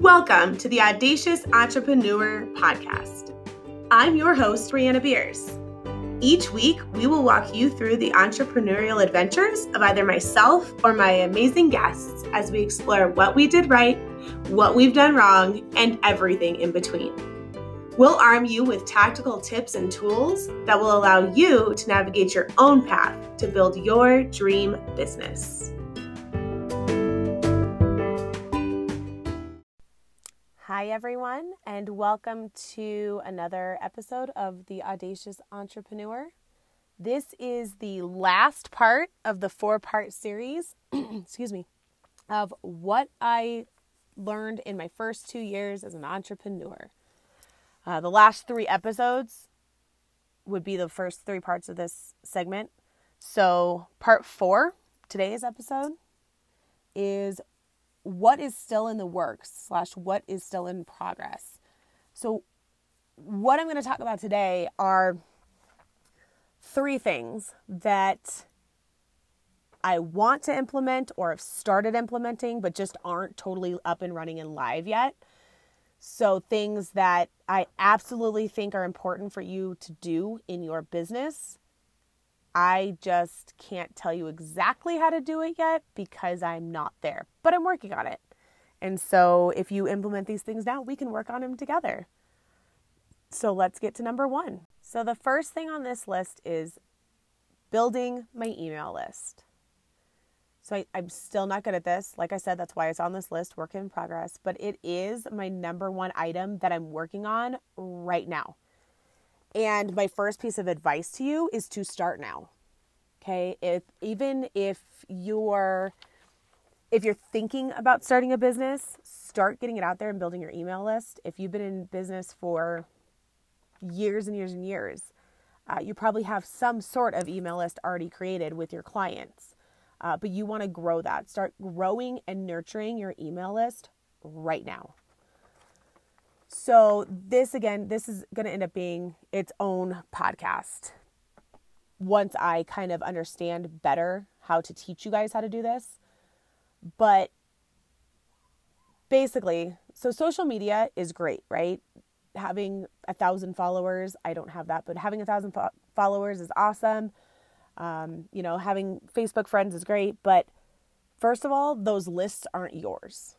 Welcome to the Audacious Entrepreneur Podcast. I'm your host, Brianna Beers. Each week, we will walk you through the entrepreneurial adventures of either myself or my amazing guests as we explore what we did right, what we've done wrong, and everything in between. We'll arm you with tactical tips and tools that will allow you to navigate your own path to build your dream business. Hi, everyone, and welcome to another episode of The Audacious Entrepreneur. This is the last part of the four part series, excuse me, of what I learned in my first two years as an entrepreneur. Uh, the last three episodes would be the first three parts of this segment. So, part four, today's episode, is what is still in the works slash what is still in progress. So, what I'm going to talk about today are three things that I want to implement or have started implementing, but just aren't totally up and running and live yet. So, things that I absolutely think are important for you to do in your business I just can't tell you exactly how to do it yet because I'm not there, but I'm working on it. And so if you implement these things now, we can work on them together. So let's get to number one. So the first thing on this list is building my email list. So I, am still not good at this. Like I said, that's why it's on this list, work in progress. But it is my number one item that I'm working on right now. And my first piece of advice to you is to start now. Okay? If even if you're if you're thinking about starting a business, start getting it out there and building your email list. If you've been in business for years and years and years, uh, you probably have some sort of email list already created with your clients. Uh, but you want to grow that. Start growing and nurturing your email list right now. So, this again, this is going to end up being its own podcast once I kind of understand better how to teach you guys how to do this. But basically, so social media is great, right? Having a thousand followers, I don't have that, but having a thousand fo- followers is awesome. Um, you know, having Facebook friends is great, but first of all, those lists aren't yours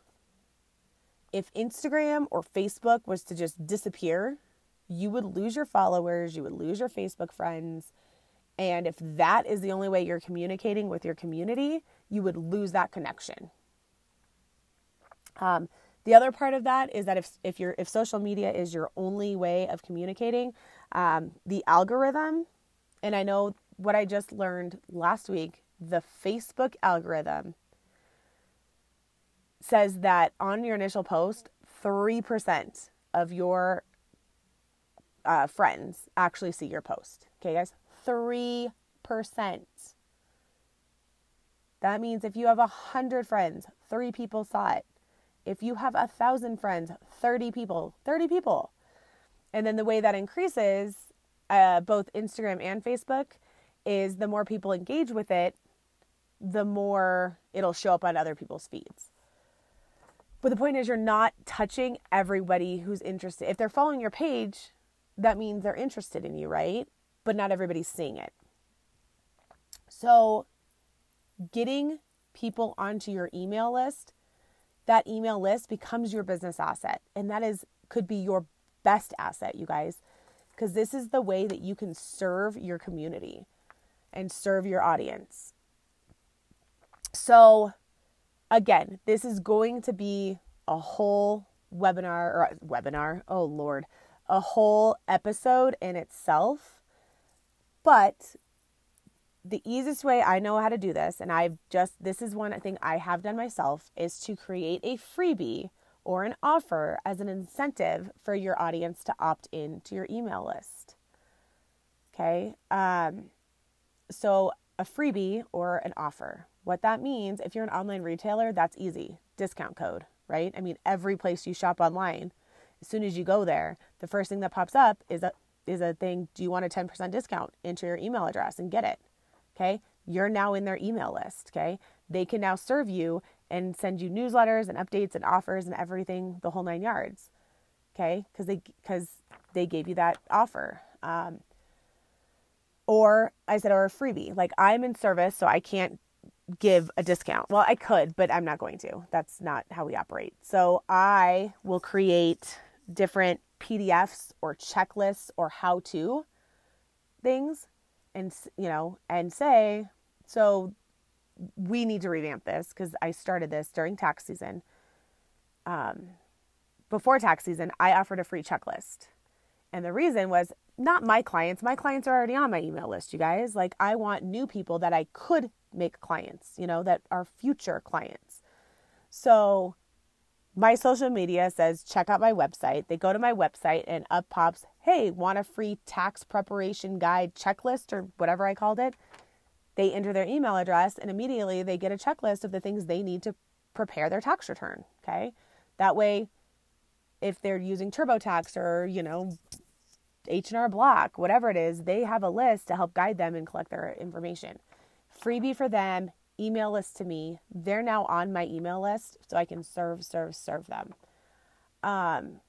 if Instagram or Facebook was to just disappear, you would lose your followers, you would lose your Facebook friends. And if that is the only way you're communicating with your community, you would lose that connection. Um, the other part of that is that if if you if social media is your only way of communicating, um, the algorithm, and I know what I just learned last week, the Facebook algorithm says that on your initial post, 3% of your uh, friends actually see your post. Okay, guys? 3%. That means if you have a 100 friends, three people saw it. If you have a 1,000 friends, 30 people, 30 people. And then the way that increases, uh, both Instagram and Facebook, is the more people engage with it, the more it'll show up on other people's feeds. But the point is, you're not touching everybody who's interested. If they're following your page, that means they're interested in you, right? But not everybody's seeing it. So, getting people onto your email list, that email list becomes your business asset. And that is could be your best asset, you guys, because this is the way that you can serve your community and serve your audience. So, again, this is going to be a whole webinar or webinar, oh Lord, a whole episode in itself. But the easiest way I know how to do this, and I've just, this is one thing I have done myself, is to create a freebie or an offer as an incentive for your audience to opt in to your email list. Okay. Um, so a freebie or an offer. What that means, if you're an online retailer, that's easy. Discount code, right? I mean, every place you shop online, as soon as you go there, the first thing that pops up is a is a thing, do you want a 10% discount? Enter your email address and get it. Okay? You're now in their email list, okay? They can now serve you and send you newsletters and updates and offers and everything, the whole nine yards. Okay, because they because they gave you that offer. Um, or I said, or a freebie. Like I'm in service, so I can't give a discount. Well, I could, but I'm not going to. That's not how we operate. So I will create different PDFs or checklists or how to things and you know and say so we need to revamp this because I started this during tax season. Um, before tax season, I offered a free checklist. And the reason was not my clients. My clients are already on my email list, you guys. Like, I want new people that I could make clients, you know, that are future clients. So, my social media says, check out my website. They go to my website and up pops, hey, want a free tax preparation guide checklist or whatever I called it? They enter their email address and immediately they get a checklist of the things they need to prepare their tax return. Okay. That way, if they're using TurboTax or, you know, H&R Block, whatever it is, they have a list to help guide them and collect their information. Freebie for them, email list to me. They're now on my email list so I can serve, serve, serve them. Um,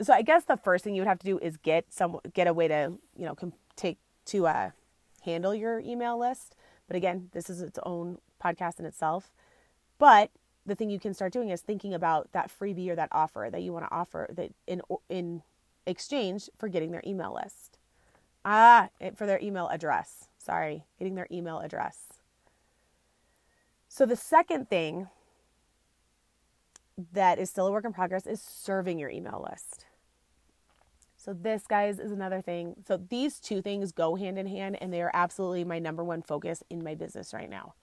so I guess the first thing you would have to do is get some get a way to you know com- take to uh, handle your email list. But again, this is its own podcast in itself. But the thing you can start doing is thinking about that freebie or that offer that you want to offer that in in exchange for getting their email list. Ah, for their email address. Sorry, getting their email address. So the second thing that is still a work in progress is serving your email list. So, this, guys, is another thing. So, these two things go hand in hand, and they are absolutely my number one focus in my business right now.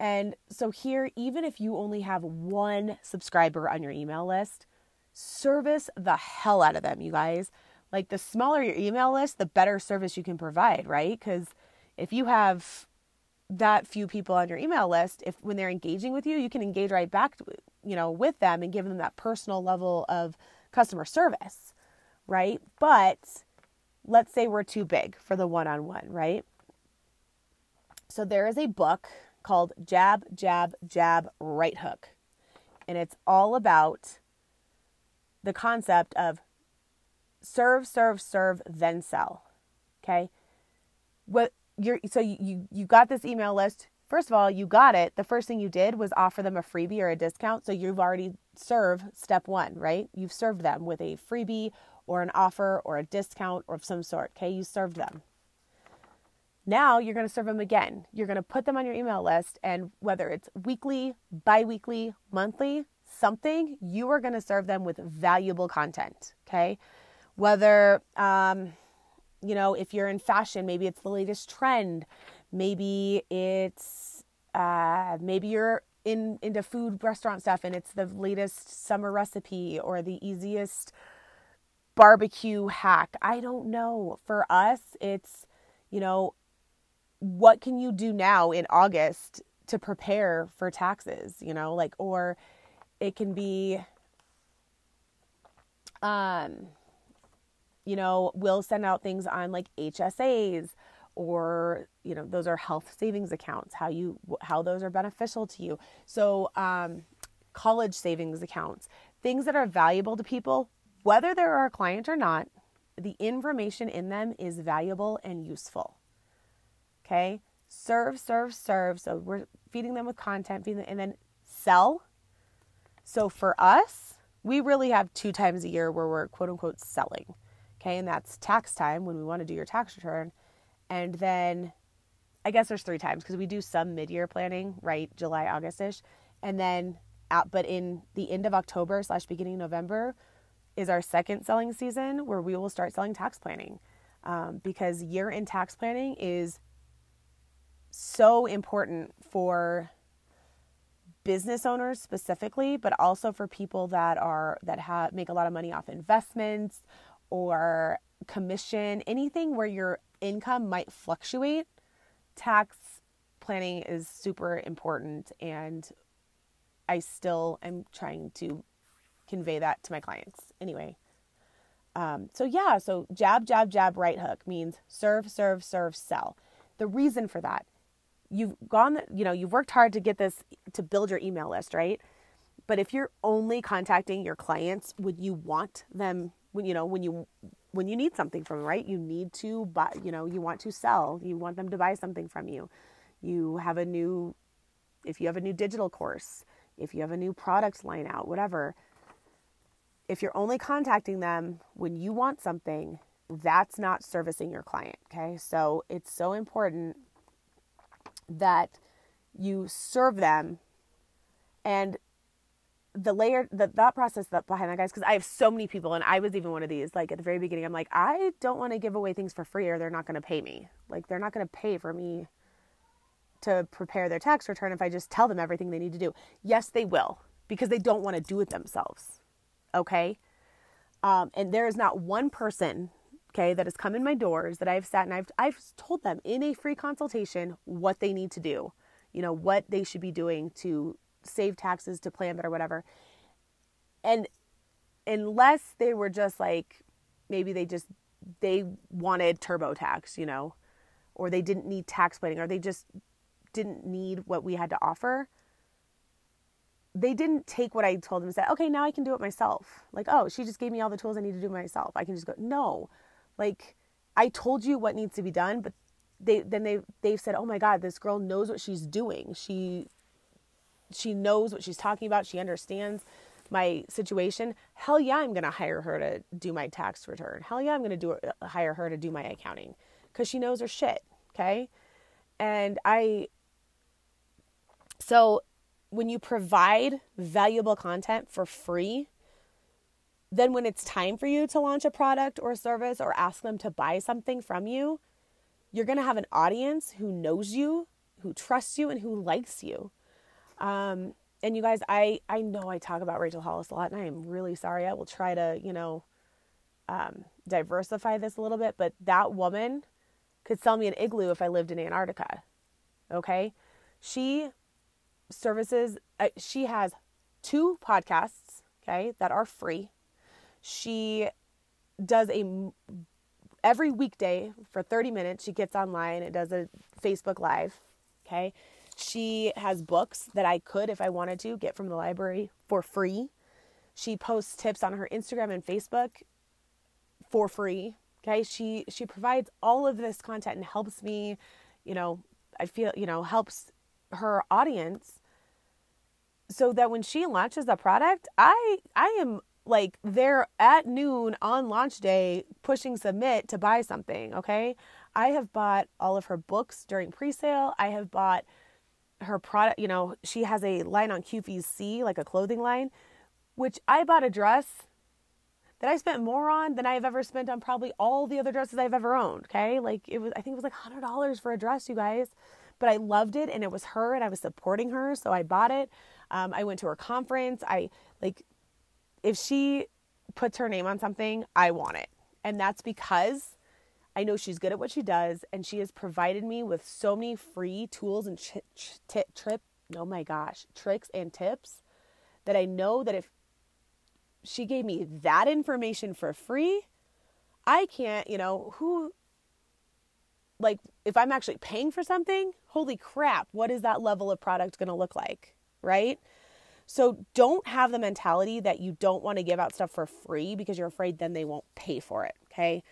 And so, here, even if you only have one subscriber on your email list, service the hell out of them, you guys. Like, the smaller your email list, the better service you can provide, right? Because if you have that few people on your email list, if when they're engaging with you, you can engage right back, you know, with them and give them that personal level of customer service, right? But let's say we're too big for the one-on-one, right? So there is a book called Jab, Jab, Jab, Right Hook. And it's all about the concept of serve, serve, serve, then sell. Okay? What you're so you you got this email list. First of all, you got it. The first thing you did was offer them a freebie or a discount. So you've already served step one, right? You've served them with a freebie or an offer or a discount or of some sort. Okay, you served them. Now you're going to serve them again. You're going to put them on your email list, and whether it's weekly, bi weekly, monthly, something, you are going to serve them with valuable content. Okay. Whether, um, you know, if you're in fashion, maybe it's the latest trend. Maybe it's, uh, maybe you're in into food restaurant stuff and it's the latest summer recipe or the easiest barbecue hack. I don't know. For us, it's, you know, what can you do now in August to prepare for taxes, you know, like, or it can be, um, you know, we'll send out things on like HSAs or you know those are health savings accounts how you how those are beneficial to you. So um, college savings accounts things that are valuable to people whether they're our client or not the information in them is valuable and useful. Okay? Serve serve serve. So we're feeding them with content feeding them, and then sell so for us we really have two times a year where we're quote unquote selling Okay, and that's tax time when we want to do your tax return. And then I guess there's three times because we do some mid year planning, right? July, August ish. And then, at, but in the end of October slash beginning November is our second selling season where we will start selling tax planning um, because year end tax planning is so important for business owners specifically but also for people that are that have make a lot of money off investments or commission, anything where your income might fluctuate, tax planning is super important. And I still am trying to convey that to my clients. Anyway, um, so yeah, so jab, jab, jab, right hook means serve, serve, serve, sell. The reason for that, you've gone, you know, you've worked hard to get this to build your email list, right? But if you're only contacting your clients when you want them, when you know, when you when you need something from them, right? You need to buy, you know, you want to sell, you want them to buy something from you. You have a new if you have a new digital course, if you have a new product line out, whatever. If you're only contacting them when you want something, that's not servicing your client, okay? So it's so important that you serve them. And the layer the thought process that behind that guys because i have so many people and i was even one of these like at the very beginning i'm like i don't want to give away things for free or they're not going to pay me. Like they're not going to pay for me to prepare their tax return if i just tell them everything they need to do. Yes they will because they don't want to do it themselves okay? Um, and there is not one person okay that has come in my doors that i've sat and i've i've told them in a free consultation what they need to do you know what they should be doing to save taxes to plan better, whatever. And unless they were just like, maybe they just, they wanted TurboTax, you know, or they didn't need tax planning, or they just didn't need what we had to offer. They didn't take what I told them and say, okay, now I can do it myself. Like, oh, she just gave me all the tools I need to do myself. I can just go, no. Like, I told you what needs to be done, but they then they they've said, "Oh my god, this girl knows what she's doing. She she knows what she's talking about. She understands my situation. Hell yeah, I'm going to hire her to do my tax return. Hell yeah, I'm going to do hire her to do my accounting cuz she knows her shit, okay? And I so when you provide valuable content for free, then when it's time for you to launch a product or service or ask them to buy something from you, you're going to have an audience who knows you, who trusts you and who likes you. Um, and you guys, I, I know I talk about Rachel Hollis a lot, and I am really sorry. I will try to, you know, um, diversify this a little bit, but that woman could sell me an igloo if I lived in Antarctica. Okay. She services, uh, she has two podcasts, okay, that are free. She does a every weekday for 30 minutes she gets online and does a facebook live okay she has books that I could, if I wanted to, get from the library for free. She posts tips on her Instagram and Facebook for free. Okay. She she provides all of this content and helps me, you know, I feel, you know, helps her audience so that when she launches a product, I I am like they're at noon on launch day pushing submit to buy something, okay? I have bought all of her books during pre-sale. I have bought her product, you know, she has a line on QVC, like a clothing line, which I bought a dress that I spent more on than I've ever spent on probably all the other dresses I've ever owned. Okay. Like it was, I think it was like $100 for a dress, you guys. But I loved it and it was her and I was supporting her. So I bought it. Um, I went to her conference. I like, if she puts her name on something, I want it. And that's because I know she's good at what she does, and she has provided me with so many free tools and ch- ch- trip. Oh my gosh, tricks and tips that I know that if she gave me that information for free, I can't. You know who? Like, if I'm actually paying for something, holy crap, what is that level of product going to look like, right? So don't have the mentality that you don't want to give out stuff for free because you're afraid then they won't pay for it. Okay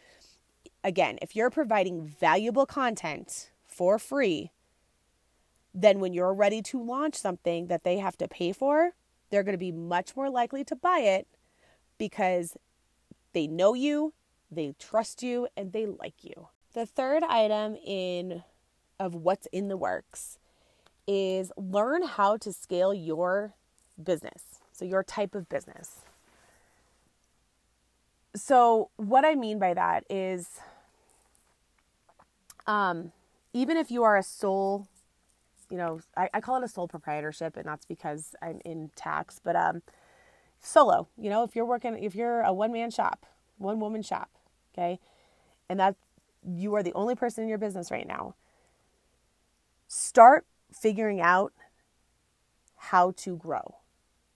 again, if you're providing valuable content for free, then when you're ready to launch something that they have to pay for, they're going to be much more likely to buy it because they know you, they trust you, and they like you. The third item in of what's in the works is learn how to scale your business. So your type of business. So what I mean by that is um, even if you are a sole, you know, I, I call it a sole proprietorship, and that's because I'm in tax, but um, solo, you know, if you're working, if you're a one man shop, one woman shop, okay, and that you are the only person in your business right now, start figuring out how to grow,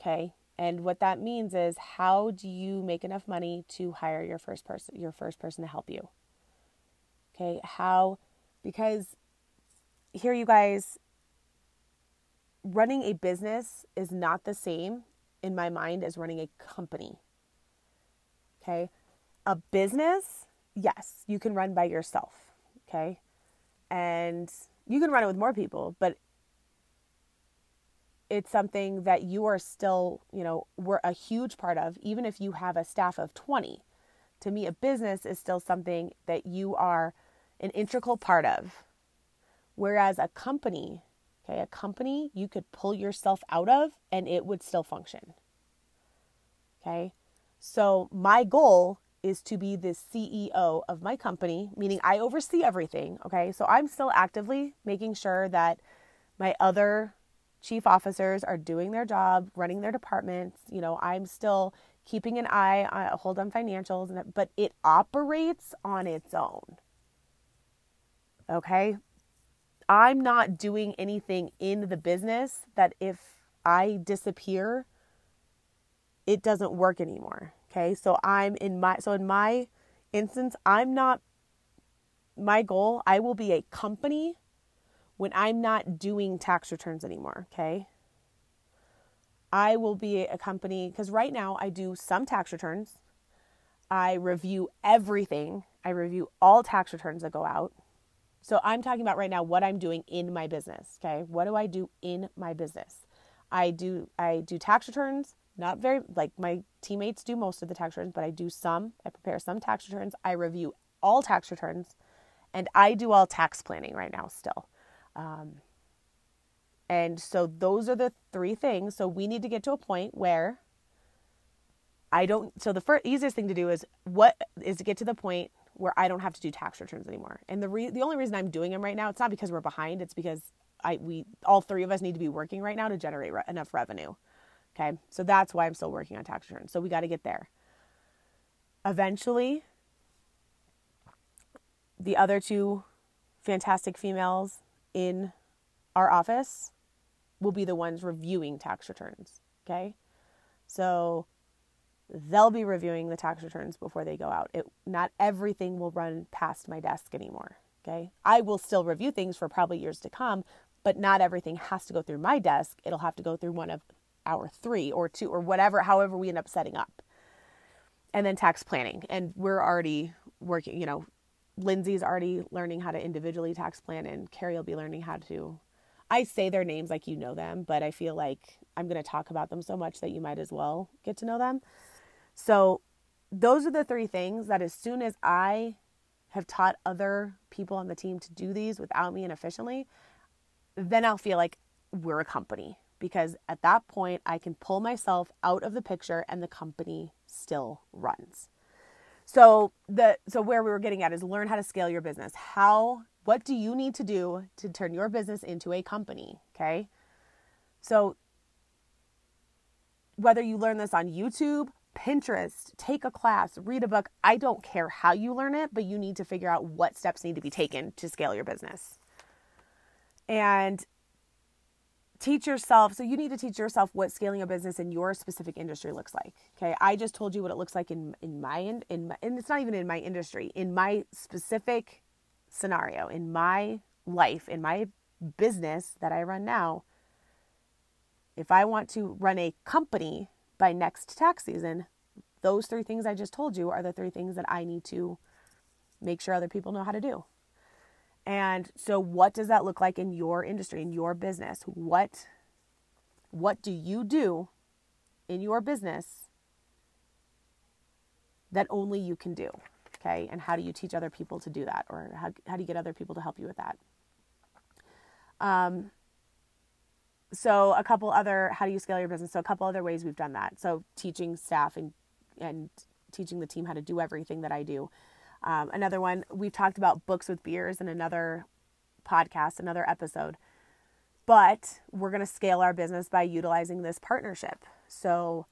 okay? And what that means is how do you make enough money to hire your first person, your first person to help you? Okay, how, because here, you guys, running a business is not the same in my mind as running a company. Okay. A business, yes, you can run by yourself. Okay. And you can run it with more people, but it's something that you are still, you know, we're a huge part of, even if you have a staff of 20. To me, a business is still something that you are an integral part of. Whereas a company, okay, a company you could pull yourself out of and it would still function. Okay. So my goal is to be the CEO of my company, meaning I oversee everything. Okay. So I'm still actively making sure that my other chief officers are doing their job, running their departments. You know, I'm still keeping an eye, on, a hold on financials, but it operates on its own. Okay. I'm not doing anything in the business that if I disappear, it doesn't work anymore. Okay. So I'm in my, so in my instance, I'm not, my goal, I will be a company when I'm not doing tax returns anymore. Okay. I will be a company because right now I do some tax returns. I review everything. I review all tax returns that go out. So I'm talking about right now what I'm doing in my business. Okay. What do I do in my business? I do I do tax returns not very like my teammates do most of the tax returns, but I do some. I prepare some tax returns. I review all tax returns, and I do all tax planning right now still. Um, and so those are the three things. So we need to get to a point where I don't. So the first easiest thing to do is what is to get to the point where I don't have to do tax returns anymore. And the re- the only reason I'm doing them right now, it's not because we're behind. It's because I we all three of us need to be working right now to generate re- enough revenue. Okay. So that's why I'm still working on tax returns. So we got to get there. Eventually, the other two fantastic females in our office will be the ones reviewing tax returns. Okay. So they'll be reviewing the tax returns before they go out. It, not everything will run past my desk anymore. Okay. I will still review things for probably years to come, but not everything has to go through my desk. It'll have to go through one of our three or two or whatever, however we end up setting up. And then tax planning. And we're already working, you know, Lindsay's already learning how to individually tax plan, and Carrie will be learning how to. I say their names like you know them, but I feel like I'm going to talk about them so much that you might as well get to know them. So, those are the three things that as soon as I have taught other people on the team to do these without me and efficiently, then I'll feel like we're a company because at that point I can pull myself out of the picture and the company still runs. So the so where we were getting at is learn how to scale your business. How what do you need to do to turn your business into a company, okay? So whether you learn this on YouTube, Pinterest, take a class, read a book, I don't care how you learn it, but you need to figure out what steps need to be taken to scale your business. And teach yourself so you need to teach yourself what scaling a business in your specific industry looks like okay? I just told you what it looks like in in my in my, and it's not even in my industry in my specific scenario in my life in my business that i run now. If i want to run a company by next tax season those three things i just told you are the three things that i need to make sure other people know how to do and so what does that look like in your industry, in your business? What what do you do in your business that only you can do? Okay? And how do you teach other people to do that or how how do you get other people to help you with that? Um so a couple other how do you scale your business? So a couple other ways we've done that. So teaching staff and and teaching the team how to do everything that I do. Um, another one, we've talked about books with beers in another podcast, another episode. But we're going to scale our business by utilizing this partnership. So,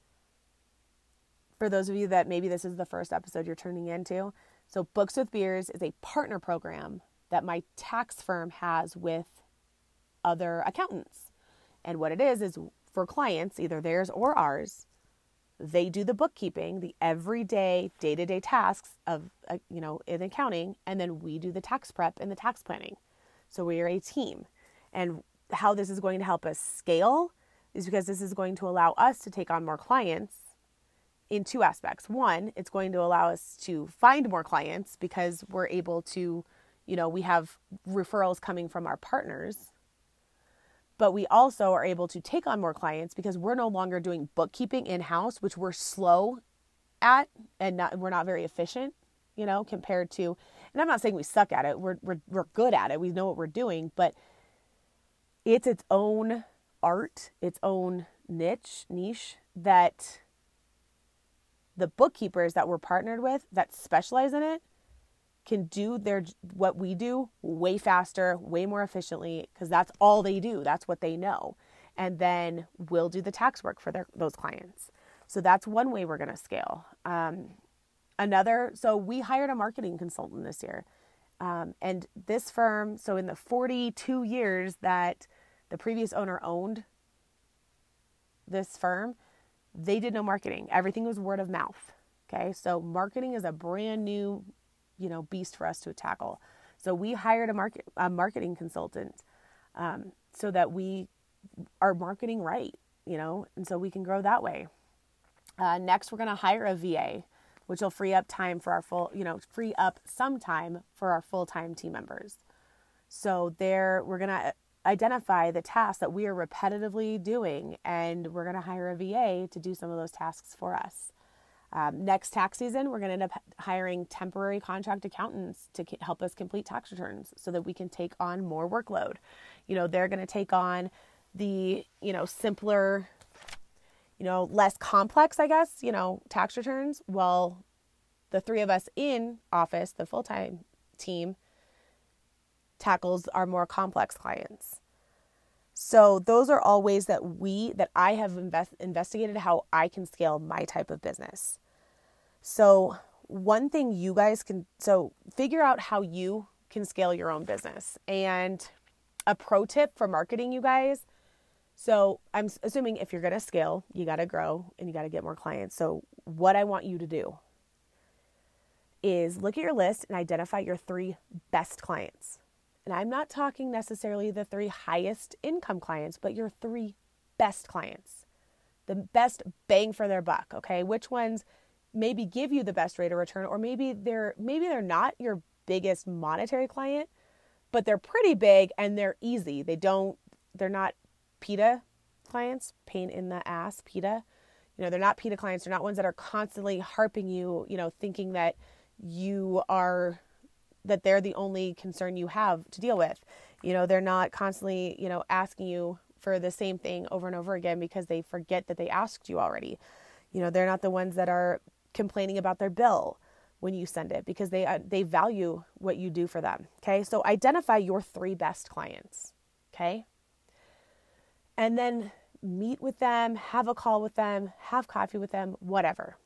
for those of you that maybe this is the first episode you're turning into, so Books with Beers is a partner program that my tax firm has with other accountants. And what it is is for clients, either theirs or ours, they do the bookkeeping, the everyday, day to day tasks of, uh, you know, in accounting, and then we do the tax prep and the tax planning. So we are a team. And how this is going to help us scale is because this is going to allow us to take on more clients in two aspects. One, it's going to allow us to find more clients because we're able to, you know, we have referrals coming from our partners. But we also are able to take on more clients because we're no longer doing bookkeeping in house, which we're slow at and not, we're not very efficient, you know, compared to, and I'm not saying we suck at it. We're, we're, we're good at it. We know what we're doing, but it's its own art, its own niche, niche that the bookkeepers that we're partnered with that specialize in it can do their what we do way faster, way more efficiently because that's all they do. That's what they know. And then we'll do the tax work for their, those clients. So that's one way we're going to scale. Um, another, so we hired a marketing consultant this year. Um, and this firm, so in the 42 years that the previous owner owned this firm, they did no marketing. Everything was word of mouth. Okay. So marketing is a brand new, you know, beast for us to tackle. So we hired a market, a marketing consultant, um, so that we are marketing right, you know, and so we can grow that way. Uh, next, we're going to hire a VA, which will free up time for our full, you know, free up some time for our full time team members. So there, we're going to identify the tasks that we are repetitively doing, and we're going to hire a VA to do some of those tasks for us. Um, next tax season, we're going to end up hiring temporary contract accountants to help us complete tax returns so that we can take on more workload. You know, they're going to take on the, you know, simpler, you know, less complex, I guess, you know, tax returns. While the three of us in office, the full time team, tackles our more complex clients. So those are all ways that we that I have invest, investigated how I can scale my type of business. So one thing you guys can so figure out how you can scale your own business. And a pro tip for marketing you guys. So I'm assuming if you're going to scale, you got to grow and you got to get more clients. So what I want you to do is look at your list and identify your 3 best clients. And I'm not talking necessarily the three highest income clients, but your three best clients, the best bang for their buck. Okay, which ones maybe give you the best rate of return, or maybe they're maybe they're not your biggest monetary client, but they're pretty big and they're easy. They don't they're not PITA clients, pain in the ass, PITA You know, they're not PITA clients. They're not ones that are constantly harping you, you know, thinking that you are that they're the only concern you have to deal with. You know, they're not constantly, you know, asking you for the same thing over and over again because they forget that they asked you already. You know, they're not the ones that are complaining about their bill when you send it because they uh, they value what you do for them. Okay? So identify your 3 best clients. Okay? And then meet with them, have a call with them, have coffee with them, whatever.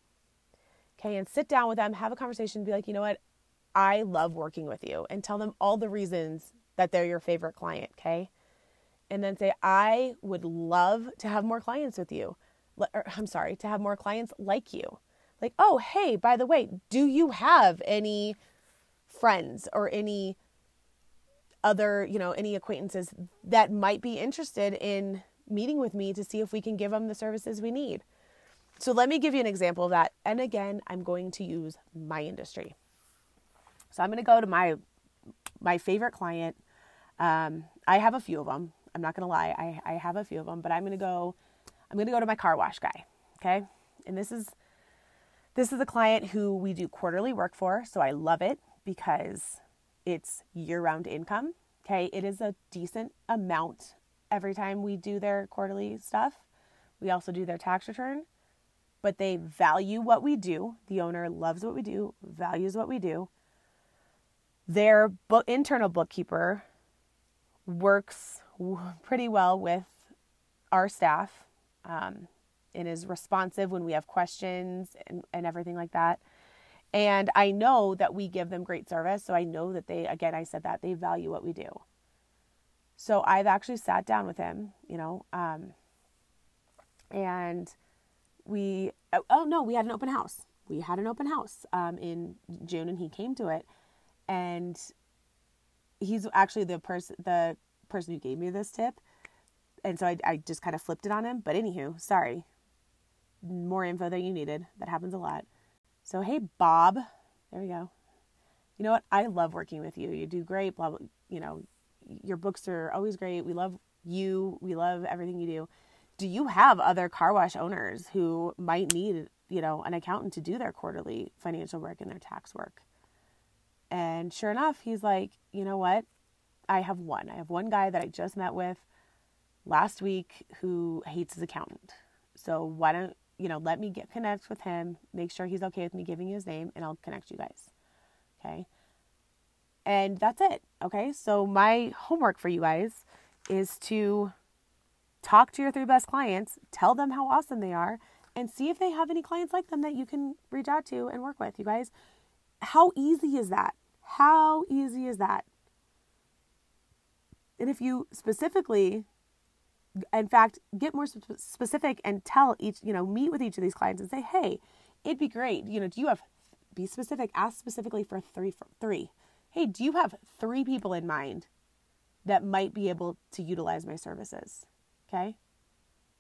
Okay, and sit down with them, have a conversation, be like, you know what, I love working with you and tell them all the reasons that they're your favorite client, okay? And then say, I would love to have more clients with you. Or, I'm sorry, to have more clients like you. Like, oh, hey, by the way, do you have any friends or any other, you know, any acquaintances that might be interested in meeting with me to see if we can give them the services we need? So let me give you an example of that. And again, I'm going to use my industry. So I'm going to go to my my favorite client. Um, I have a few of them. I'm not going to lie. I, I have a few of them, but I'm going to go. I'm going to go to my car wash guy. Okay, and this is this is a client who we do quarterly work for. So I love it because it's year round income. Okay, it is a decent amount every time we do their quarterly stuff. We also do their tax return, but they value what we do. The owner loves what we do, values what we do. Their book, internal bookkeeper works pretty well with our staff um, and is responsive when we have questions and, and everything like that. And I know that we give them great service. So I know that they, again, I said that they value what we do. So I've actually sat down with him, you know, um, and we, oh, oh, no, we had an open house. We had an open house um, in June and he came to it. And he's actually the person the person who gave me this tip, and so I, I just kind of flipped it on him. But anywho, sorry, more info that you needed. That happens a lot. So hey, Bob, there we go. You know what? I love working with you. You do great. Blah blah. You know, your books are always great. We love you. We love everything you do. Do you have other car wash owners who might need, you know, an accountant to do their quarterly financial work and their tax work? And sure enough, he's like, you know what? I have one. I have one guy that I just met with last week who hates his accountant. So why don't, you know, let me get connect with him, make sure he's okay with me giving you his name, and I'll connect you guys. Okay. And that's it. Okay. So my homework for you guys is to talk to your three best clients, tell them how awesome they are, and see if they have any clients like them that you can reach out to and work with. You guys, how easy is that? How easy is that? And if you specifically, in fact, get more specific and tell each, you know, meet with each of these clients and say, hey, it'd be great. You know, do you have, be specific, ask specifically for three, for three. Hey, do you have three people in mind that might be able to utilize my services? Okay.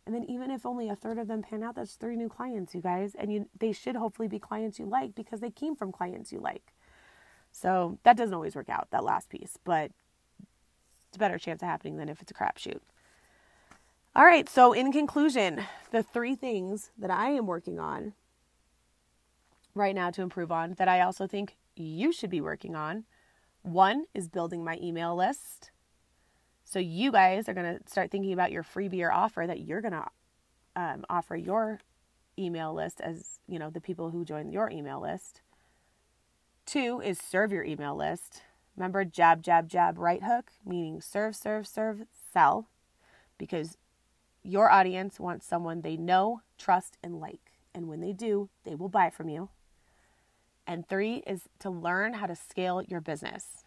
And then even if only a third of them pan out, that's three new clients, you guys. And you, they should hopefully be clients you like because they came from clients you like. So that doesn't always work out, that last piece, but it's a better chance of happening than if it's a crapshoot. All right, so in conclusion, the three things that I am working on right now to improve on that I also think you should be working on. One is building my email list. So you guys are going to start thinking about your freebie or offer that you're going to um, offer your email list as you know the people who join your email list. Two is serve your email list. Remember jab, jab, jab, right hook, meaning serve, serve, serve, sell, because your audience wants someone they know, trust, and like. And when they do, they will buy from you. And three is to learn how to scale your business.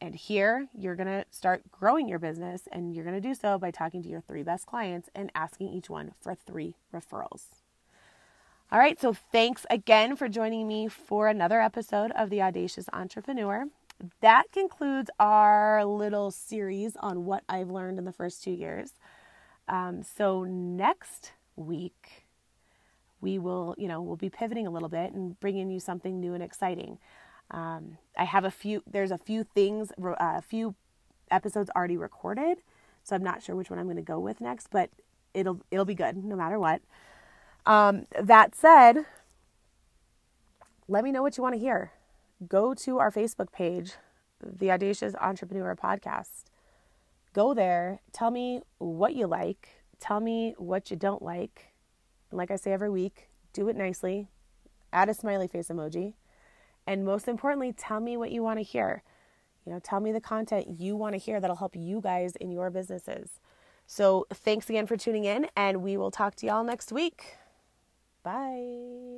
And here you're going to start growing your business, and you're going to do so by talking to your three best clients and asking each one for three referrals. All right, so thanks again for joining me for another episode of The Audacious Entrepreneur. That concludes our little series on what I've learned in the first two years. Um, so next week, we will, you know, we'll be pivoting a little bit and bringing you something new and exciting. Um, I have a few, there's a few things, uh, a few episodes already recorded, so I'm not sure which one I'm going to go with next, but it'll it'll be good no matter what. Um, that said, let me know what you want to hear. Go to our Facebook page, the Audacious Entrepreneur Podcast. Go there, tell me what you like, tell me what you don't like. And like I say every week, do it nicely, add a smiley face emoji, and most importantly, tell me what you want to hear. You know, tell me the content you want to hear that'll help you guys in your businesses. So, thanks again for tuning in, and we will talk to y'all next week. Bye.